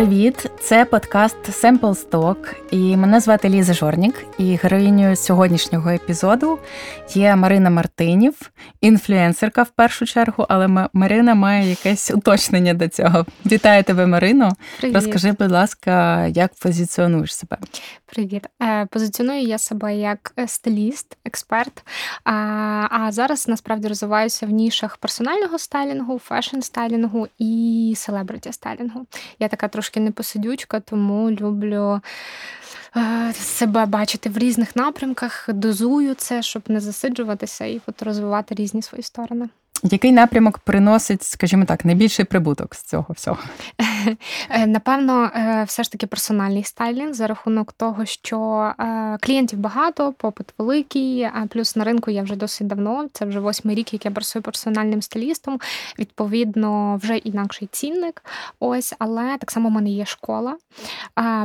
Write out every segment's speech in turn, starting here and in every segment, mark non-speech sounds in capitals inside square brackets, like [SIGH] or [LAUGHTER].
Привіт, це подкаст Sample Stock і мене звати Ліза Жорнік. І героїнею сьогоднішнього епізоду є Марина Мартинів, інфлюенсерка в першу чергу, але Марина має якесь уточнення до цього. Вітаю тебе, Марино. Привіт. Розкажи, будь ласка, як позиціонуєш себе? Привіт. Е, позиціоную я себе як е, стиліст, експерт. А зараз насправді розвиваюся в нішах персонального стайлінгу, fashion стайлінгу і celebrity стайлінгу. Я така трошки непосидючка, тому люблю. Е, себе бачити в різних напрямках, дозую це, щоб не засиджуватися і от розвивати різні свої сторони. Який напрямок приносить, скажімо так, найбільший прибуток з цього всього? [LAUGHS] Е, напевно, е, все ж таки персональний стайлінг за рахунок того, що е, клієнтів багато, попит великий. А плюс на ринку я вже досить давно. Це вже восьмий рік, як я працюю персональним стилістом. Відповідно, вже інакший цінник. Ось, але так само в мене є школа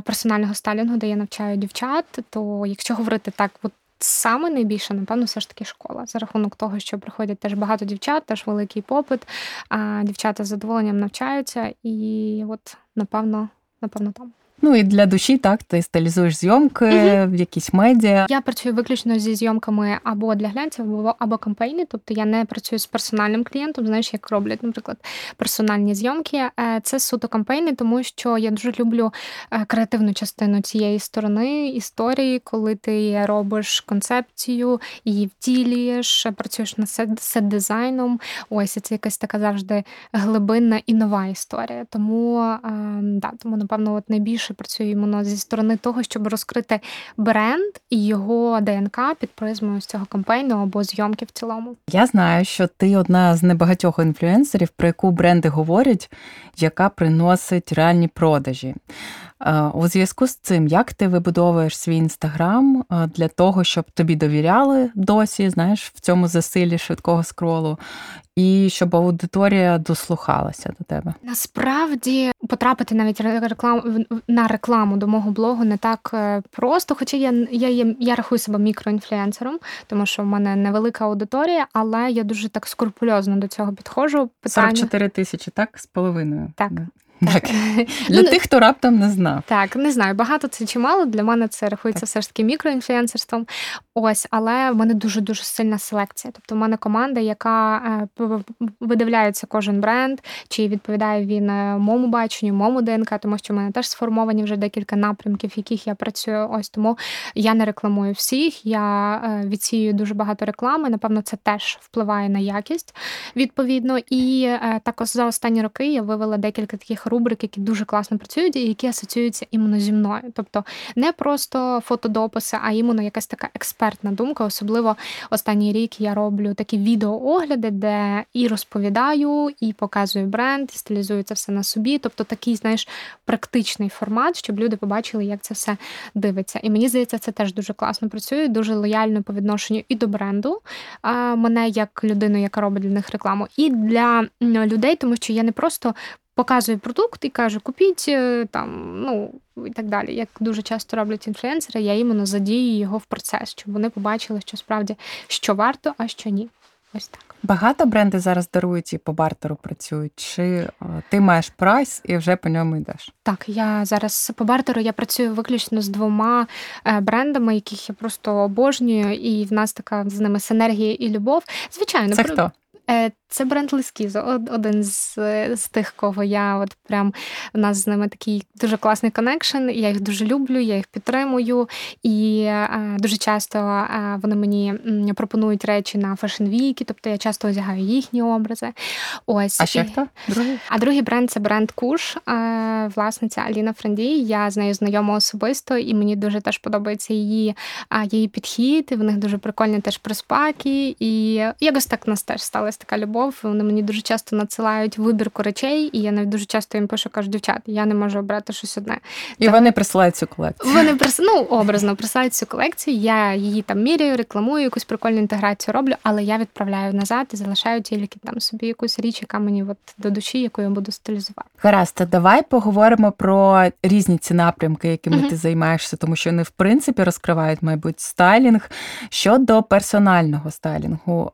персонального стайлінгу, де я навчаю дівчат. То якщо говорити так, от Саме найбільше, напевно, все ж таки школа. За рахунок того, що приходять теж багато дівчат, теж великий попит, а дівчата з задоволенням навчаються, і от, напевно, напевно, там. Ну і для душі, так, ти стилізуєш зйомки, угу. в якісь медіа. Я працюю виключно зі зйомками або для глянців, або, або кампейні. Тобто я не працюю з персональним клієнтом. Знаєш, як роблять, наприклад, персональні зйомки. Е, це суто кампейни, тому що я дуже люблю е, креативну частину цієї сторони історії, коли ти робиш концепцію, її втілюєш, працюєш над сет дизайном. Ось це якась така завжди глибинна і нова історія. Тому ем, да, тому напевно, от найбільше працюємо зі сторони того, щоб розкрити бренд і його ДНК під призмою з цього кампейну або зйомки в цілому. Я знаю, що ти одна з небагатьох інфлюенсерів, про яку бренди говорять, яка приносить реальні продажі. Е, у зв'язку з цим, як ти вибудовуєш свій інстаграм е, для того, щоб тобі довіряли досі, знаєш, в цьому засилі швидкого скролу, і щоб аудиторія дослухалася до тебе? Насправді потрапити навіть реклам на рекламу до мого блогу не так е, просто. Хоча я я, я, я рахую себе мікроінфлюенсером, тому що в мене невелика аудиторія, але я дуже так скрупульозно до цього підходжу. Питання... 44 тисячі, так з половиною. Так. Так. [LAUGHS] Для ну, тих, хто раптом не знав. Так, не знаю, багато це чи мало. Для мене це рахується так. все ж таки мікроінфлюенсерством. Ось, але в мене дуже-дуже сильна селекція. Тобто в мене команда, яка е, видивляється кожен бренд, чи відповідає він е, моєму баченню, моєму ДНК, тому що в мене теж сформовані вже декілька напрямків, в яких я працюю. Ось тому я не рекламую всіх. Я е, відсіюю дуже багато реклами. Напевно, це теж впливає на якість відповідно. І також за останні роки я вивела декілька таких рубрик, які дуже класно працюють, і які асоціюються іменно зі мною. Тобто не просто фотодописи, а іменно якась така експертна думка. Особливо останній рік я роблю такі відеоогляди, де і розповідаю, і показую бренд, і стилізую це все на собі. Тобто такий, знаєш, практичний формат, щоб люди побачили, як це все дивиться. І мені здається, це теж дуже класно працює, дуже лояльно по відношенню і до бренду, мене як людину, яка робить для них рекламу, і для людей, тому що я не просто показує продукт і каже, купіть е, там, ну і так далі. Як дуже часто роблять інфлюенсери, я іменно задію його в процес, щоб вони побачили, що справді що варто, а що ні. Ось так. Багато бренди зараз дарують і по бартеру працюють. Чи е, ти маєш прайс і вже по ньому йдеш? Так, я зараз по бартеру я працюю виключно з двома е, брендами, яких я просто обожнюю, і в нас така з ними синергія і любов. Звичайно, це хто? Це бренд Лескізо, один з з тих, кого я от прям у нас з ними такий дуже класний connection. Я їх дуже люблю, я їх підтримую. І а, дуже часто а, вони мені пропонують речі на fashion week и, тобто я часто одягаю їхні образи. Ось а ще і... хто? Другий? А другий бренд це бренд Куш, власниця Аліна Френдій. Я з нею знайома особисто, і мені дуже теж подобається її її підхід. В них дуже прикольні теж приспаки. І якось так нас теж сталася така любов. Вони мені дуже часто надсилають вибірку речей, і я навіть дуже часто їм пишу, кажу, дівчат, я не можу обрати щось одне. І так, вони присилають цю колекцію. Вони прис... ну, образно присилають цю колекцію. Я її там міряю, рекламую, якусь прикольну інтеграцію роблю, але я відправляю назад і залишаю тільки там собі якусь річ, яка мені от до душі, яку я буду стилізувати. Гаразд, давай поговоримо про різні ці напрямки, якими uh ти займаєшся, тому що вони в принципі розкривають, мабуть, стайлінг щодо персонального стайлінгу.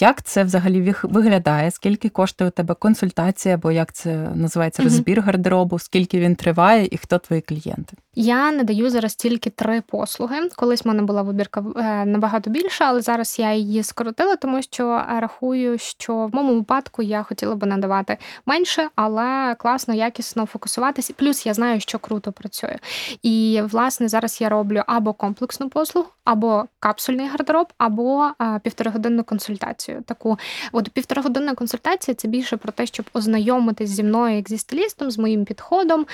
Як це взагалі виглядає? Скільки коштує у тебе консультація, або як це називається розбір гардеробу? Скільки він триває, і хто твої клієнти? Я надаю зараз тільки три послуги. Колись в мене була вибірка е, набагато більша, але зараз я її скоротила, тому що е, рахую, що в моєму випадку я хотіла би надавати менше, але класно, якісно фокусуватися. Плюс я знаю, що круто працює. І власне зараз я роблю або комплексну послугу, або капсульний гардероб, або е, півторагодинну консультацію. Таку от півторагодинна консультація це більше про те, щоб ознайомитись зі мною як зі стилістом, з моїм підходом.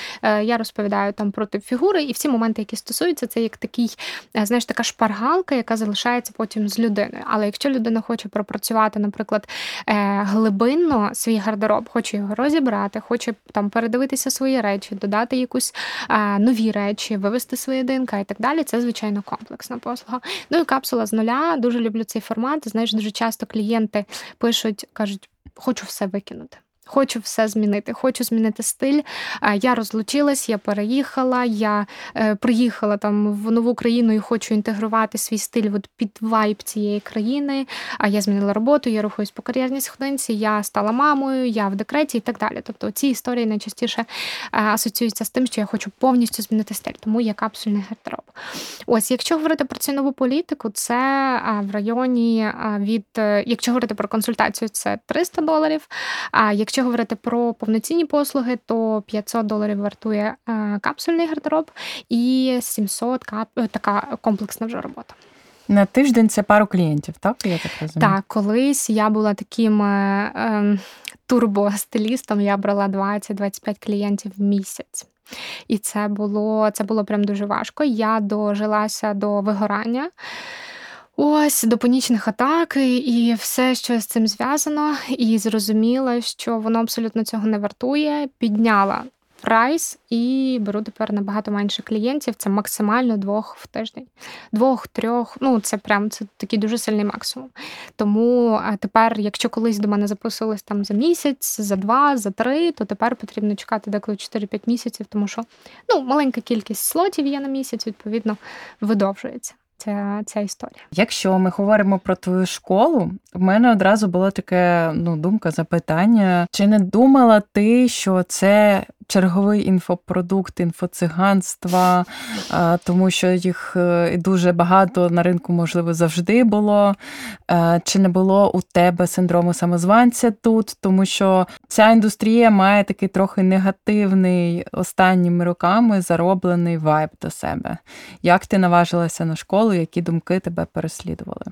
Я розповідаю там про тип фігур фігури, і всі моменти, які стосуються, це як такий, е, знаєш, така шпаргалка, яка залишається потім з людиною. Але якщо людина хоче пропрацювати, наприклад, е, глибинно свій гардероб, хоче його розібрати, хоче там передивитися свої речі, додати якусь е, нові речі, вивести своє ДНК і так далі, це звичайно комплексна послуга. Ну і капсула з нуля. Дуже люблю цей формат. Знаєш, дуже часто клієнти пишуть, кажуть, хочу все викинути. Хочу все змінити, хочу змінити стиль. Я розлучилась, я переїхала, я е, приїхала там в нову країну і хочу інтегрувати свій стиль от під вайб цієї країни. А я змінила роботу, я рухаюсь по кар'єрній сходинці, я стала мамою, я в декреті і так далі. Тобто ці історії найчастіше е, асоціюються з тим, що я хочу повністю змінити стиль, тому є капсульний гардероб. Ось, якщо говорити про цінову політику, це в районі від, е, якщо говорити про консультацію, це 300 доларів. А якщо Якщо говорити про повноцінні послуги, то 500 доларів вартує е, капсульний гардероб і 700 кап... Е, така комплексна вже робота. На тиждень це пару клієнтів, так? Я так розумію? Так, колись я була таким е, ем, турбостилістом, я брала 20-25 клієнтів в місяць. І це було це було прям дуже важко. Я дожилася до вигорання. Ось до панічних атак і все, що з цим зв'язано, і зрозуміла, що воно абсолютно цього не вартує. Підняла прайс і беру тепер набагато менше клієнтів. Це максимально двох в тиждень. Двох, трьох. Ну це прям це такий дуже сильний максимум. Тому тепер, якщо колись до мене записувались там за місяць, за два, за три, то тепер потрібно чекати деколи 4-5 місяців, тому що ну маленька кількість слотів є на місяць, відповідно, видовжується ця ця історія. Якщо ми говоримо про твою школу, в мене одразу було таке ну думка, запитання: чи не думала ти, що це черговий інфопродукт інфоциганства, тому що їх е, дуже багато на ринку, можливо, завжди було. Чи не було у тебе синдрому самозванця тут, тому що ця індустрія має такий трохи негативний останніми роками зароблений вайб до себе. Як ти наважилася на школу, які думки тебе переслідували?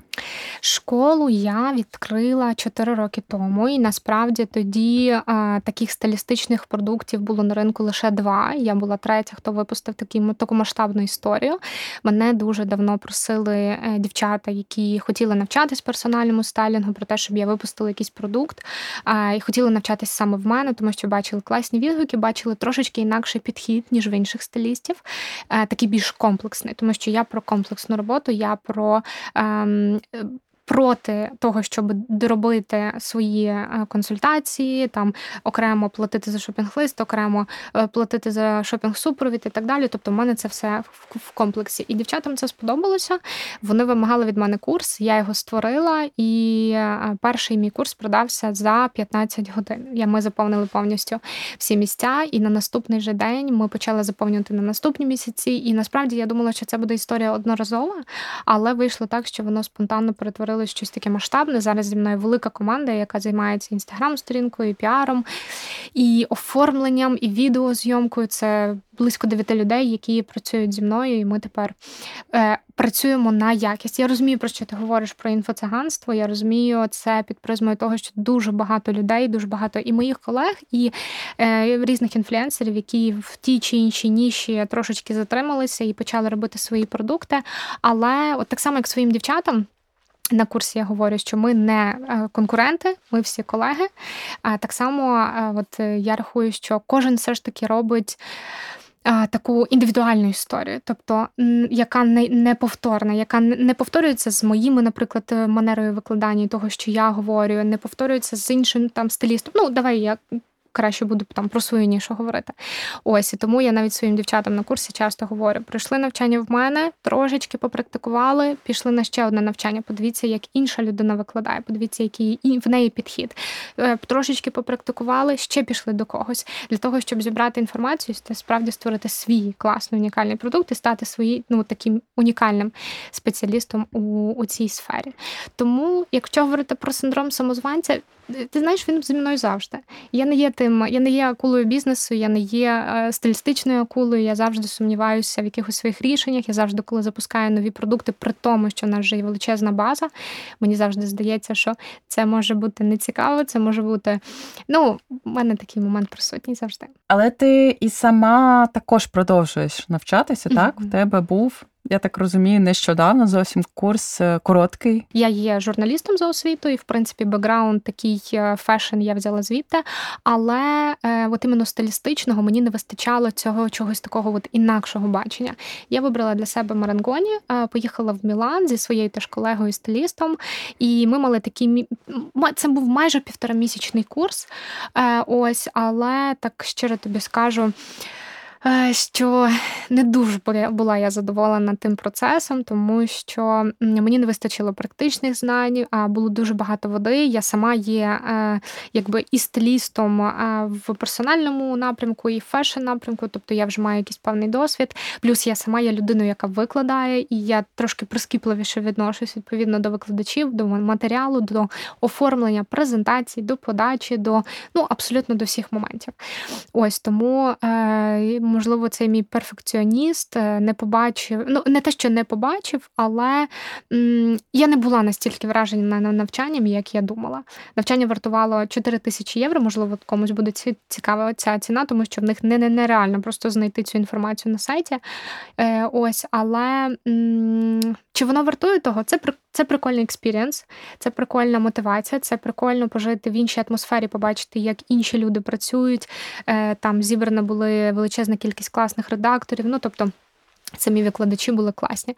Школу я відкрила 4 роки тому, і насправді тоді таких стилістичних продуктів було на ринку лише два. Я була третя, хто випустив такі, таку масштабну історію. Мене дуже давно просили е, дівчата, які хотіли навчатись персональному стайлінгу, про те, щоб я випустила якийсь продукт. І хотіли навчатись саме в мене, тому що бачили класні відгуки, бачили трошечки інакший підхід, ніж в інших стилістів. Е, такий більш комплексний, тому що я про комплексну роботу, я про. Проти того, щоб доробити свої е, консультації, там окремо платити за шопінг-лист, окремо е, платити за шопінг-супровід і так далі. Тобто, в мене це все в комплексі. І дівчатам це сподобалося. Вони вимагали від мене курс, я його створила, і е, перший мій курс продався за 15 годин. Я Ми заповнили повністю всі місця, і на наступний же день ми почали заповнювати на наступні місяці. І насправді я думала, що це буде історія одноразова, але вийшло так, що воно спонтанно перетворилося створили щось таке масштабне. Зараз зі мною велика команда, яка займається інстаграм-сторінкою, піаром, і оформленням, і відеозйомкою. Це близько дев'яти людей, які працюють зі мною, і ми тепер е, працюємо на якість. Я розумію, про що ти говориш про інфоциганство. Я розумію це під призмою того, що дуже багато людей, дуже багато і моїх колег, і е, різних інфлюенсерів, які в тій чи іншій ніші трошечки затрималися і почали робити свої продукти. Але от так само, як своїм дівчатам. На курсі я говорю, що ми не е, конкуренти, ми всі колеги. А так само, е, от е, я рахую, що кожен все ж таки робить. Таку індивідуальну історію, тобто яка не неповторна, яка не повторюється з моїми, наприклад, манерою викладання того, що я говорю, не повторюється з іншим там стилістом. Ну, давай я краще буду там про свою нішу говорити. Ось і тому я навіть своїм дівчатам на курсі часто говорю: прийшли навчання в мене, трошечки попрактикували, пішли на ще одне навчання. Подивіться, як інша людина викладає. Подивіться, який в неї підхід. Е, трошечки попрактикували, ще пішли до когось для того, щоб зібрати інформацію, справді створити свій класний унікальний продукт і стати свої, ну таким унікальним спеціалістом у, у цій сфері. Тому, якщо говорити про синдром самозванця, ти знаєш, він зі мною завжди. Я не є тим, я не є акулою бізнесу, я не є е, стилістичною акулою. Я завжди сумніваюся в якихось своїх рішеннях. Я завжди, коли запускаю нові продукти, при тому, що в нас вже є величезна база. Мені завжди здається, що це може бути нецікаво, це може бути. Ну, у мене такий момент присутній завжди. Але ти і сама також продовжуєш навчатися, так? Mm-hmm. У тебе був я так розумію, нещодавно зовсім курс е, короткий. Я є журналістом за освітою, в принципі бекграунд такий е, fashion я взяла звідти. Але е, от іменно стилістичного мені не вистачало цього чогось такого от інакшого бачення. Я вибрала для себе Марангоні, поїхала в Мілан зі своєю теж колегою стилістом, і ми мали такий це був майже півторамісячний курс. Ось, але так щиро тобі скажу. Е, що не дуже була я задоволена тим процесом, тому що мені не вистачило практичних знань, а було дуже багато води. Я сама є е, якби і стилістом е, в персональному напрямку, і в fashion напрямку, тобто я вже маю якийсь певний досвід. Плюс я сама є людиною, яка викладає, і я трошки прискіпливіше відношусь відповідно до викладачів, до матеріалу, до оформлення презентацій, до подачі, до ну абсолютно до всіх моментів. Ось тому можливо, цей мій перфекціоніст е, не побачив. Ну, не те, що не побачив, але м, я не була настільки вражена навчанням, як я думала. Навчання вартувало 4 тисячі євро, можливо, комусь буде цікава ця ціна, тому що в них не, не нереально просто знайти цю інформацію на сайті. Е, Ось, але м, чи воно вартує того? Це це прикольний experience, це прикольна мотивація, це прикольно пожити в іншій атмосфері, побачити, як інші люди працюють. Е, там зібрана була величезна кількість класних редакторів. Ну тобто. Самі викладачі були класні.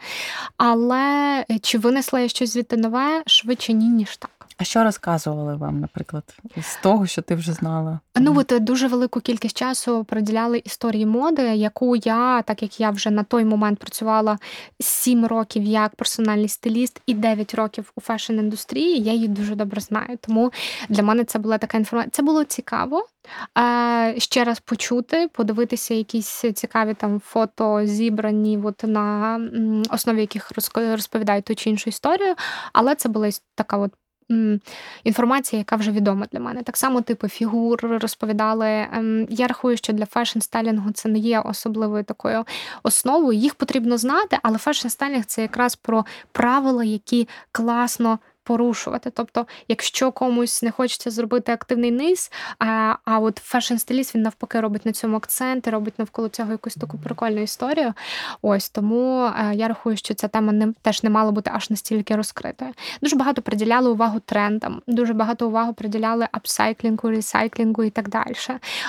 Але е, чи винесла я щось звідти нове швидше ні, ніж так. А що розказували вам, наприклад, з того, що ти вже знала? Ну от дуже велику кількість часу приділяли історії моди, яку я, так як я вже на той момент працювала 7 років як персональний стиліст і 9 років у фешн-індустрії, я її дуже добре знаю. Тому для мене це була така інформація. Це було цікаво. Ще раз почути, подивитися якісь цікаві там фото зібрані от на основі яких розповідають ту чи іншу історію, але це була така от інформація, яка вже відома для мене. Так само, типу фігур розповідали. Ем, я рахую, що для fashion-стайлінгу це не є особливою такою основою. Їх потрібно знати, але fashion-стайлінг – це якраз про правила, які класно порушувати. Тобто, якщо комусь не хочеться зробити активний низ, а а от fashion-стиліст він навпаки робить на цьому акцент, і робить навколо цього якусь таку прикольну історію. Ось тому е, я рахую, що ця тема не теж не мала бути аж настільки розкритою. Дуже багато приділяли увагу трендам, дуже багато уваги приділяли апсайклінгу, ресайклінгу і так далі.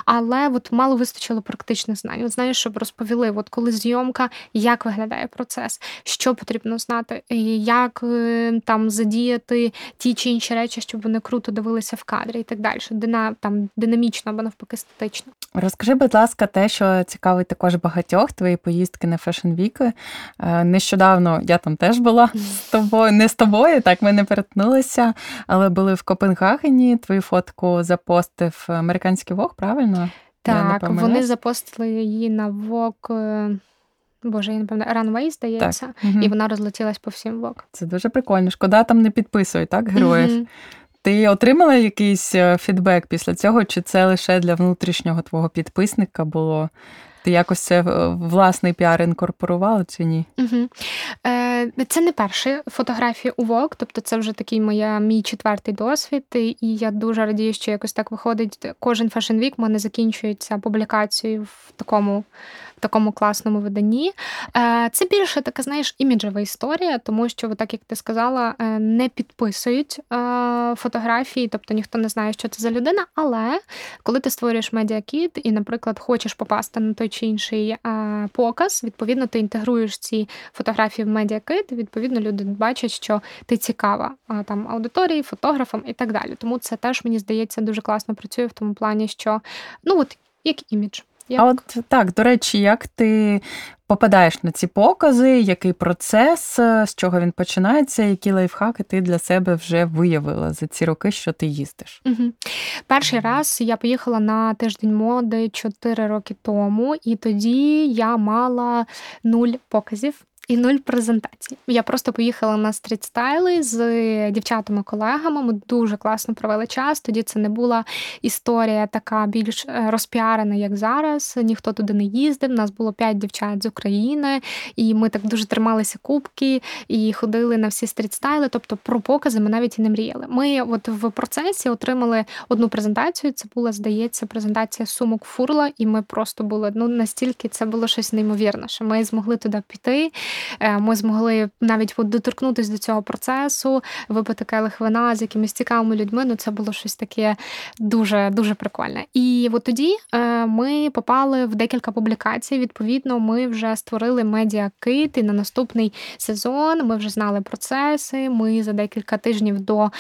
Але от мало вистачило практичних знань. От знаєш, щоб розповіли, от коли зйомка, як виглядає процес, що потрібно знати, як е, там задіяти робити ті чи інші речі, щоб вони круто дивилися в кадрі і так далі. Дина, там динамічно або навпаки статично. Розкажи, будь ласка, те, що цікавить також багатьох твої поїздки на Fashion Week. Е, нещодавно я там теж була з тобою, не з тобою, так ми не перетнулися, але були в Копенгагені. Твою фотку запостив американський Вог, правильно? Так, вони запостили її на Вок. Боже, я не пам'ятаю, Runway, здається, так. і вона розлетілась по всім вок. Це дуже прикольно. Шкода там не підписують, так, героїв. Угу. Ти отримала якийсь е, фідбек після цього, чи це лише для внутрішнього твого підписника було? Ти якось це е, власний піар інкорпорувала чи ні? Угу. Е, Це не перші фотографії у Vogue, тобто це вже такий моя, мій четвертий досвід. І я дуже радію, що якось так виходить. Кожен Fashion Week в мене закінчується публікацією в такому такому класному виданні. Е, це більше така, знаєш, іміджева історія, тому що, так як ти сказала, е, не підписують е, фотографії, тобто ніхто не знає, що це за людина. Але коли ти створюєш медіакіт і, наприклад, хочеш попасти на той чи інший показ. Відповідно, ти інтегруєш ці фотографії в медіакит. Відповідно, люди бачать, що ти цікава там аудиторії, фотографам і так далі. Тому це теж мені здається дуже класно працює в тому плані, що ну от як імідж. Як? А от так, до речі, як ти попадаєш на ці покази, який процес, з чого він починається, які лайфхаки ти для себе вже виявила за ці роки, що ти їздиш? Угу. Перший раз я поїхала на тиждень моди 4 роки тому, і тоді я мала нуль показів і нуль презентацій. Я просто поїхала на стрітстайли з дівчатами-колегами. Ми дуже класно провели час. Тоді це не була історія така більш е, розпіарена, як зараз. Ніхто туди не їздив. Нас було п'ять дівчат з України, і ми так дуже трималися кубки і ходили на всі стрітстайли. Тобто про покази ми навіть і не мріяли. Ми от в процесі отримали одну презентацію. Це була, здається, презентація сумок Фурла, і ми просто були ну настільки це було щось неймовірне, що ми змогли туди піти. Е, ми змогли навіть доторкнутися до цього процесу, випити келих вина з якимись цікавими людьми. Ну це було щось таке дуже дуже прикольне. І от тоді е, ми попали в декілька публікацій. Відповідно, ми вже створили медіакит, і на наступний сезон ми вже знали процеси. Ми за декілька тижнів до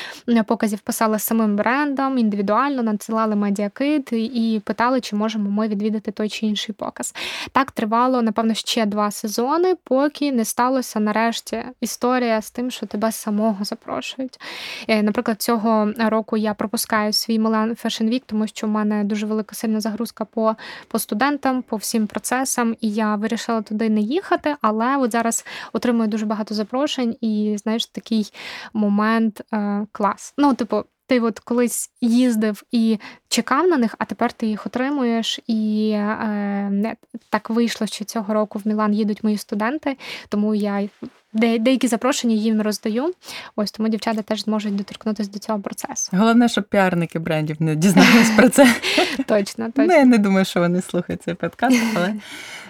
показів писали самим брендом, індивідуально надсилали медіакит і питали, чи можемо ми відвідати той чи інший показ. Так тривало, напевно, ще два сезони, поки поки не сталося нарешті історія з тим, що тебе самого запрошують. Е, наприклад, цього року я пропускаю свій Milan Fashion Week, тому що в мене дуже велика сильна загрузка по по студентам, по всім процесам, і я вирішила туди не їхати. Але от зараз отримую дуже багато запрошень, і знаєш, такий момент е, клас. Ну, типу, ти от колись їздив і чекав на них, а тепер ти їх отримуєш. І е, так вийшло, що цього року в Мілан їдуть мої студенти, тому я де, деякі запрошення їм роздаю. Ось тому дівчата теж зможуть доторкнутися до цього процесу. Головне, щоб піарники брендів не дізнались про це. [LAUGHS] Точно, точно. Ну, я не думаю, що вони слухають цей подкаст, але.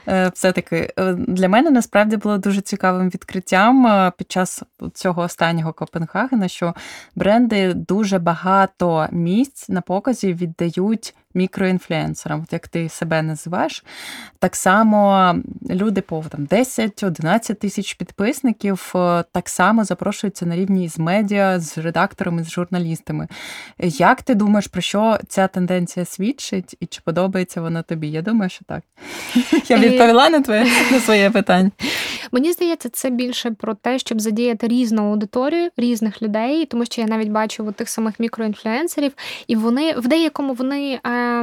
Е, все-таки е, для мене насправді було дуже цікавим відкриттям е, під час цього останнього Копенгагена, що бренди дуже багато місць на показі віддають мікроінфлюенсерам, от як ти себе називаєш. Так само люди по там, 10-11 тисяч підписників так само запрошуються на рівні з медіа, з редакторами, з журналістами. Як ти думаєш, про що ця тенденція свідчить і чи подобається вона тобі? Я думаю, що так. [LAUGHS] Я відповіла на твоє на своє питання. Мені здається, це більше про те, щоб задіяти різну аудиторію, різних людей, тому що я навіть бачу от тих самих мікроінфлюенсерів, і вони в деякому вони е,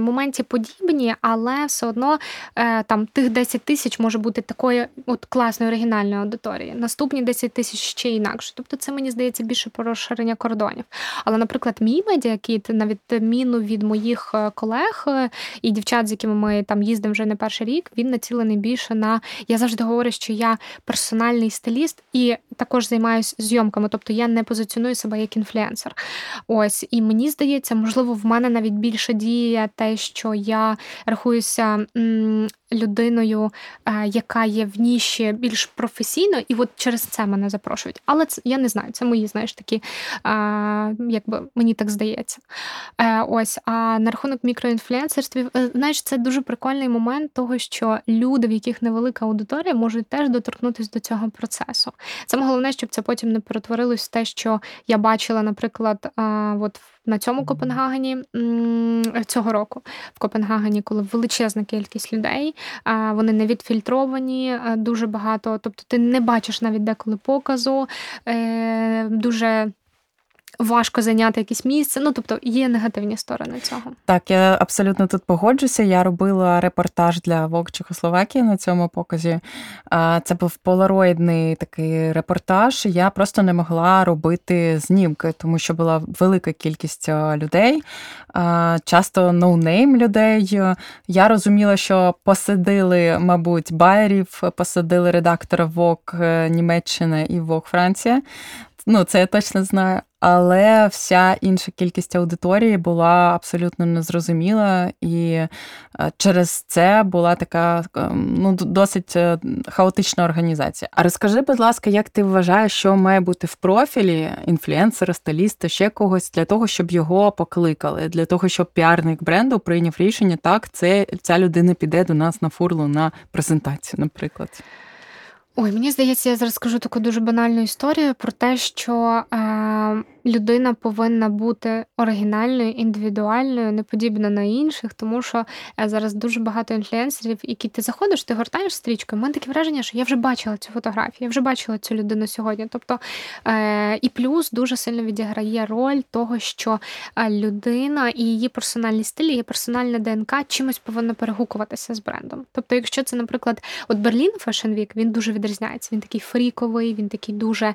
моменті подібні, але все одно е, там тих 10 тисяч може бути такої от класної оригінальної аудиторії. Наступні 10 тисяч ще інакше. Тобто, це мені здається більше про розширення кордонів. Але, наприклад, мій медіакіт, на відміну від моїх е, колег е, і дівчат, з якими ми там їздимо вже не перший рік, він націлений більше на я завжди говорю що я персональний стиліст і також займаюся зйомками, тобто я не позиціоную себе як інфлюенсер. Ось, і мені здається, можливо, в мене навіть більше діє те, що я рахуюся людиною, е, яка є в ніші більш професійно, і от через це мене запрошують. Але це я не знаю, це мої, знаєш, такі, е, якби мені так здається. Е, ось, а на рахунок мікроінфлюенсерствів, знаєш, це дуже прикольний момент того, що люди, в яких невелика аудиторія, можуть теж доторкнутися до цього процесу. Саме головне, щоб це потім не перетворилось в те, що я бачила, наприклад, от на цьому Копенгагені цього року. В Копенгагені, коли величезна кількість людей, вони не відфільтровані дуже багато. Тобто ти не бачиш навіть деколи показу, е, дуже важко зайняти якесь місце. Ну тобто є негативні сторони цього. Так, я абсолютно тут погоджуся. Я робила репортаж для Vogue Чехословакії на цьому показі. Це був полароїдний такий репортаж. Я просто не могла робити знімки, тому що була велика кількість людей, часто no-name людей. Я розуміла, що посадили, мабуть, байерів, посадили редактора Vogue Німеччина і Vogue Франція. Ну, це я точно знаю. Але вся інша кількість аудиторії була абсолютно незрозуміла, і е, через це була така ем, ну, досить е, хаотична організація. А розкажи, будь ласка, як ти вважаєш, що має бути в профілі інфлюенсера, стиліста, ще когось для того, щоб його покликали, для того, щоб піарник бренду прийняв рішення, так, це ця людина піде до нас на фурлу на презентацію, наприклад. Ой, мені здається, я зараз скажу таку дуже банальну історію про те, що е, людина повинна бути оригінальною, індивідуальною, не подібна на інших, тому що е, зараз дуже багато інфлюенсерів, які ти заходиш, ти гортаєш стрічку, і мене таке враження, що я вже бачила цю фотографію, я вже бачила цю людину сьогодні. Тобто е, і плюс дуже сильно відіграє роль того, що е, людина і її персональний стиль, її персональна ДНК чимось повинна перегукуватися з брендом. Тобто, якщо це, наприклад, от Берлін Fashion Week, він дуже відрізняється. Він такий фріковий, він такий дуже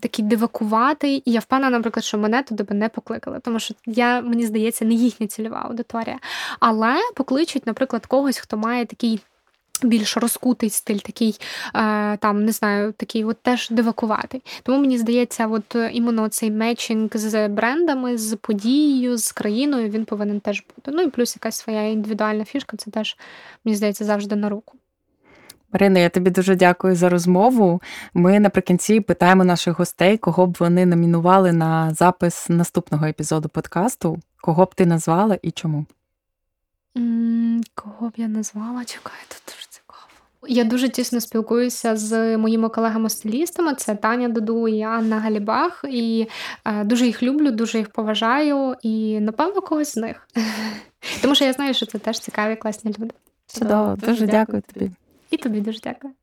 такий дивакуватий. І я впевнена, наприклад, що мене туди би не покликали, тому що я, мені здається, не їхня цільова аудиторія. Але покличуть, наприклад, когось, хто має такий. Більш розкутий стиль, такий е, там не знаю, такий от теж дивакуватий. Тому мені здається, от іменно цей мечінг з брендами, з подією, з країною він повинен теж бути. Ну і плюс якась своя індивідуальна фішка, це теж мені здається завжди на руку. Марина, я тобі дуже дякую за розмову. Ми наприкінці питаємо наших гостей, кого б вони номінували на запис наступного епізоду подкасту. Кого б ти назвала і чому? Кого б я назвала? Чекай, тут дуже цікаво. Я дуже тісно спілкуюся з моїми колегами-стилістами. Це Таня Дуду і Анна Галібах. І е, дуже їх люблю, дуже їх поважаю і, напевно, когось з них. [LAUGHS] Тому що я знаю, що це теж цікаві, класні люди. Чудово, дуже дякую тобі. І тобі дуже дякую.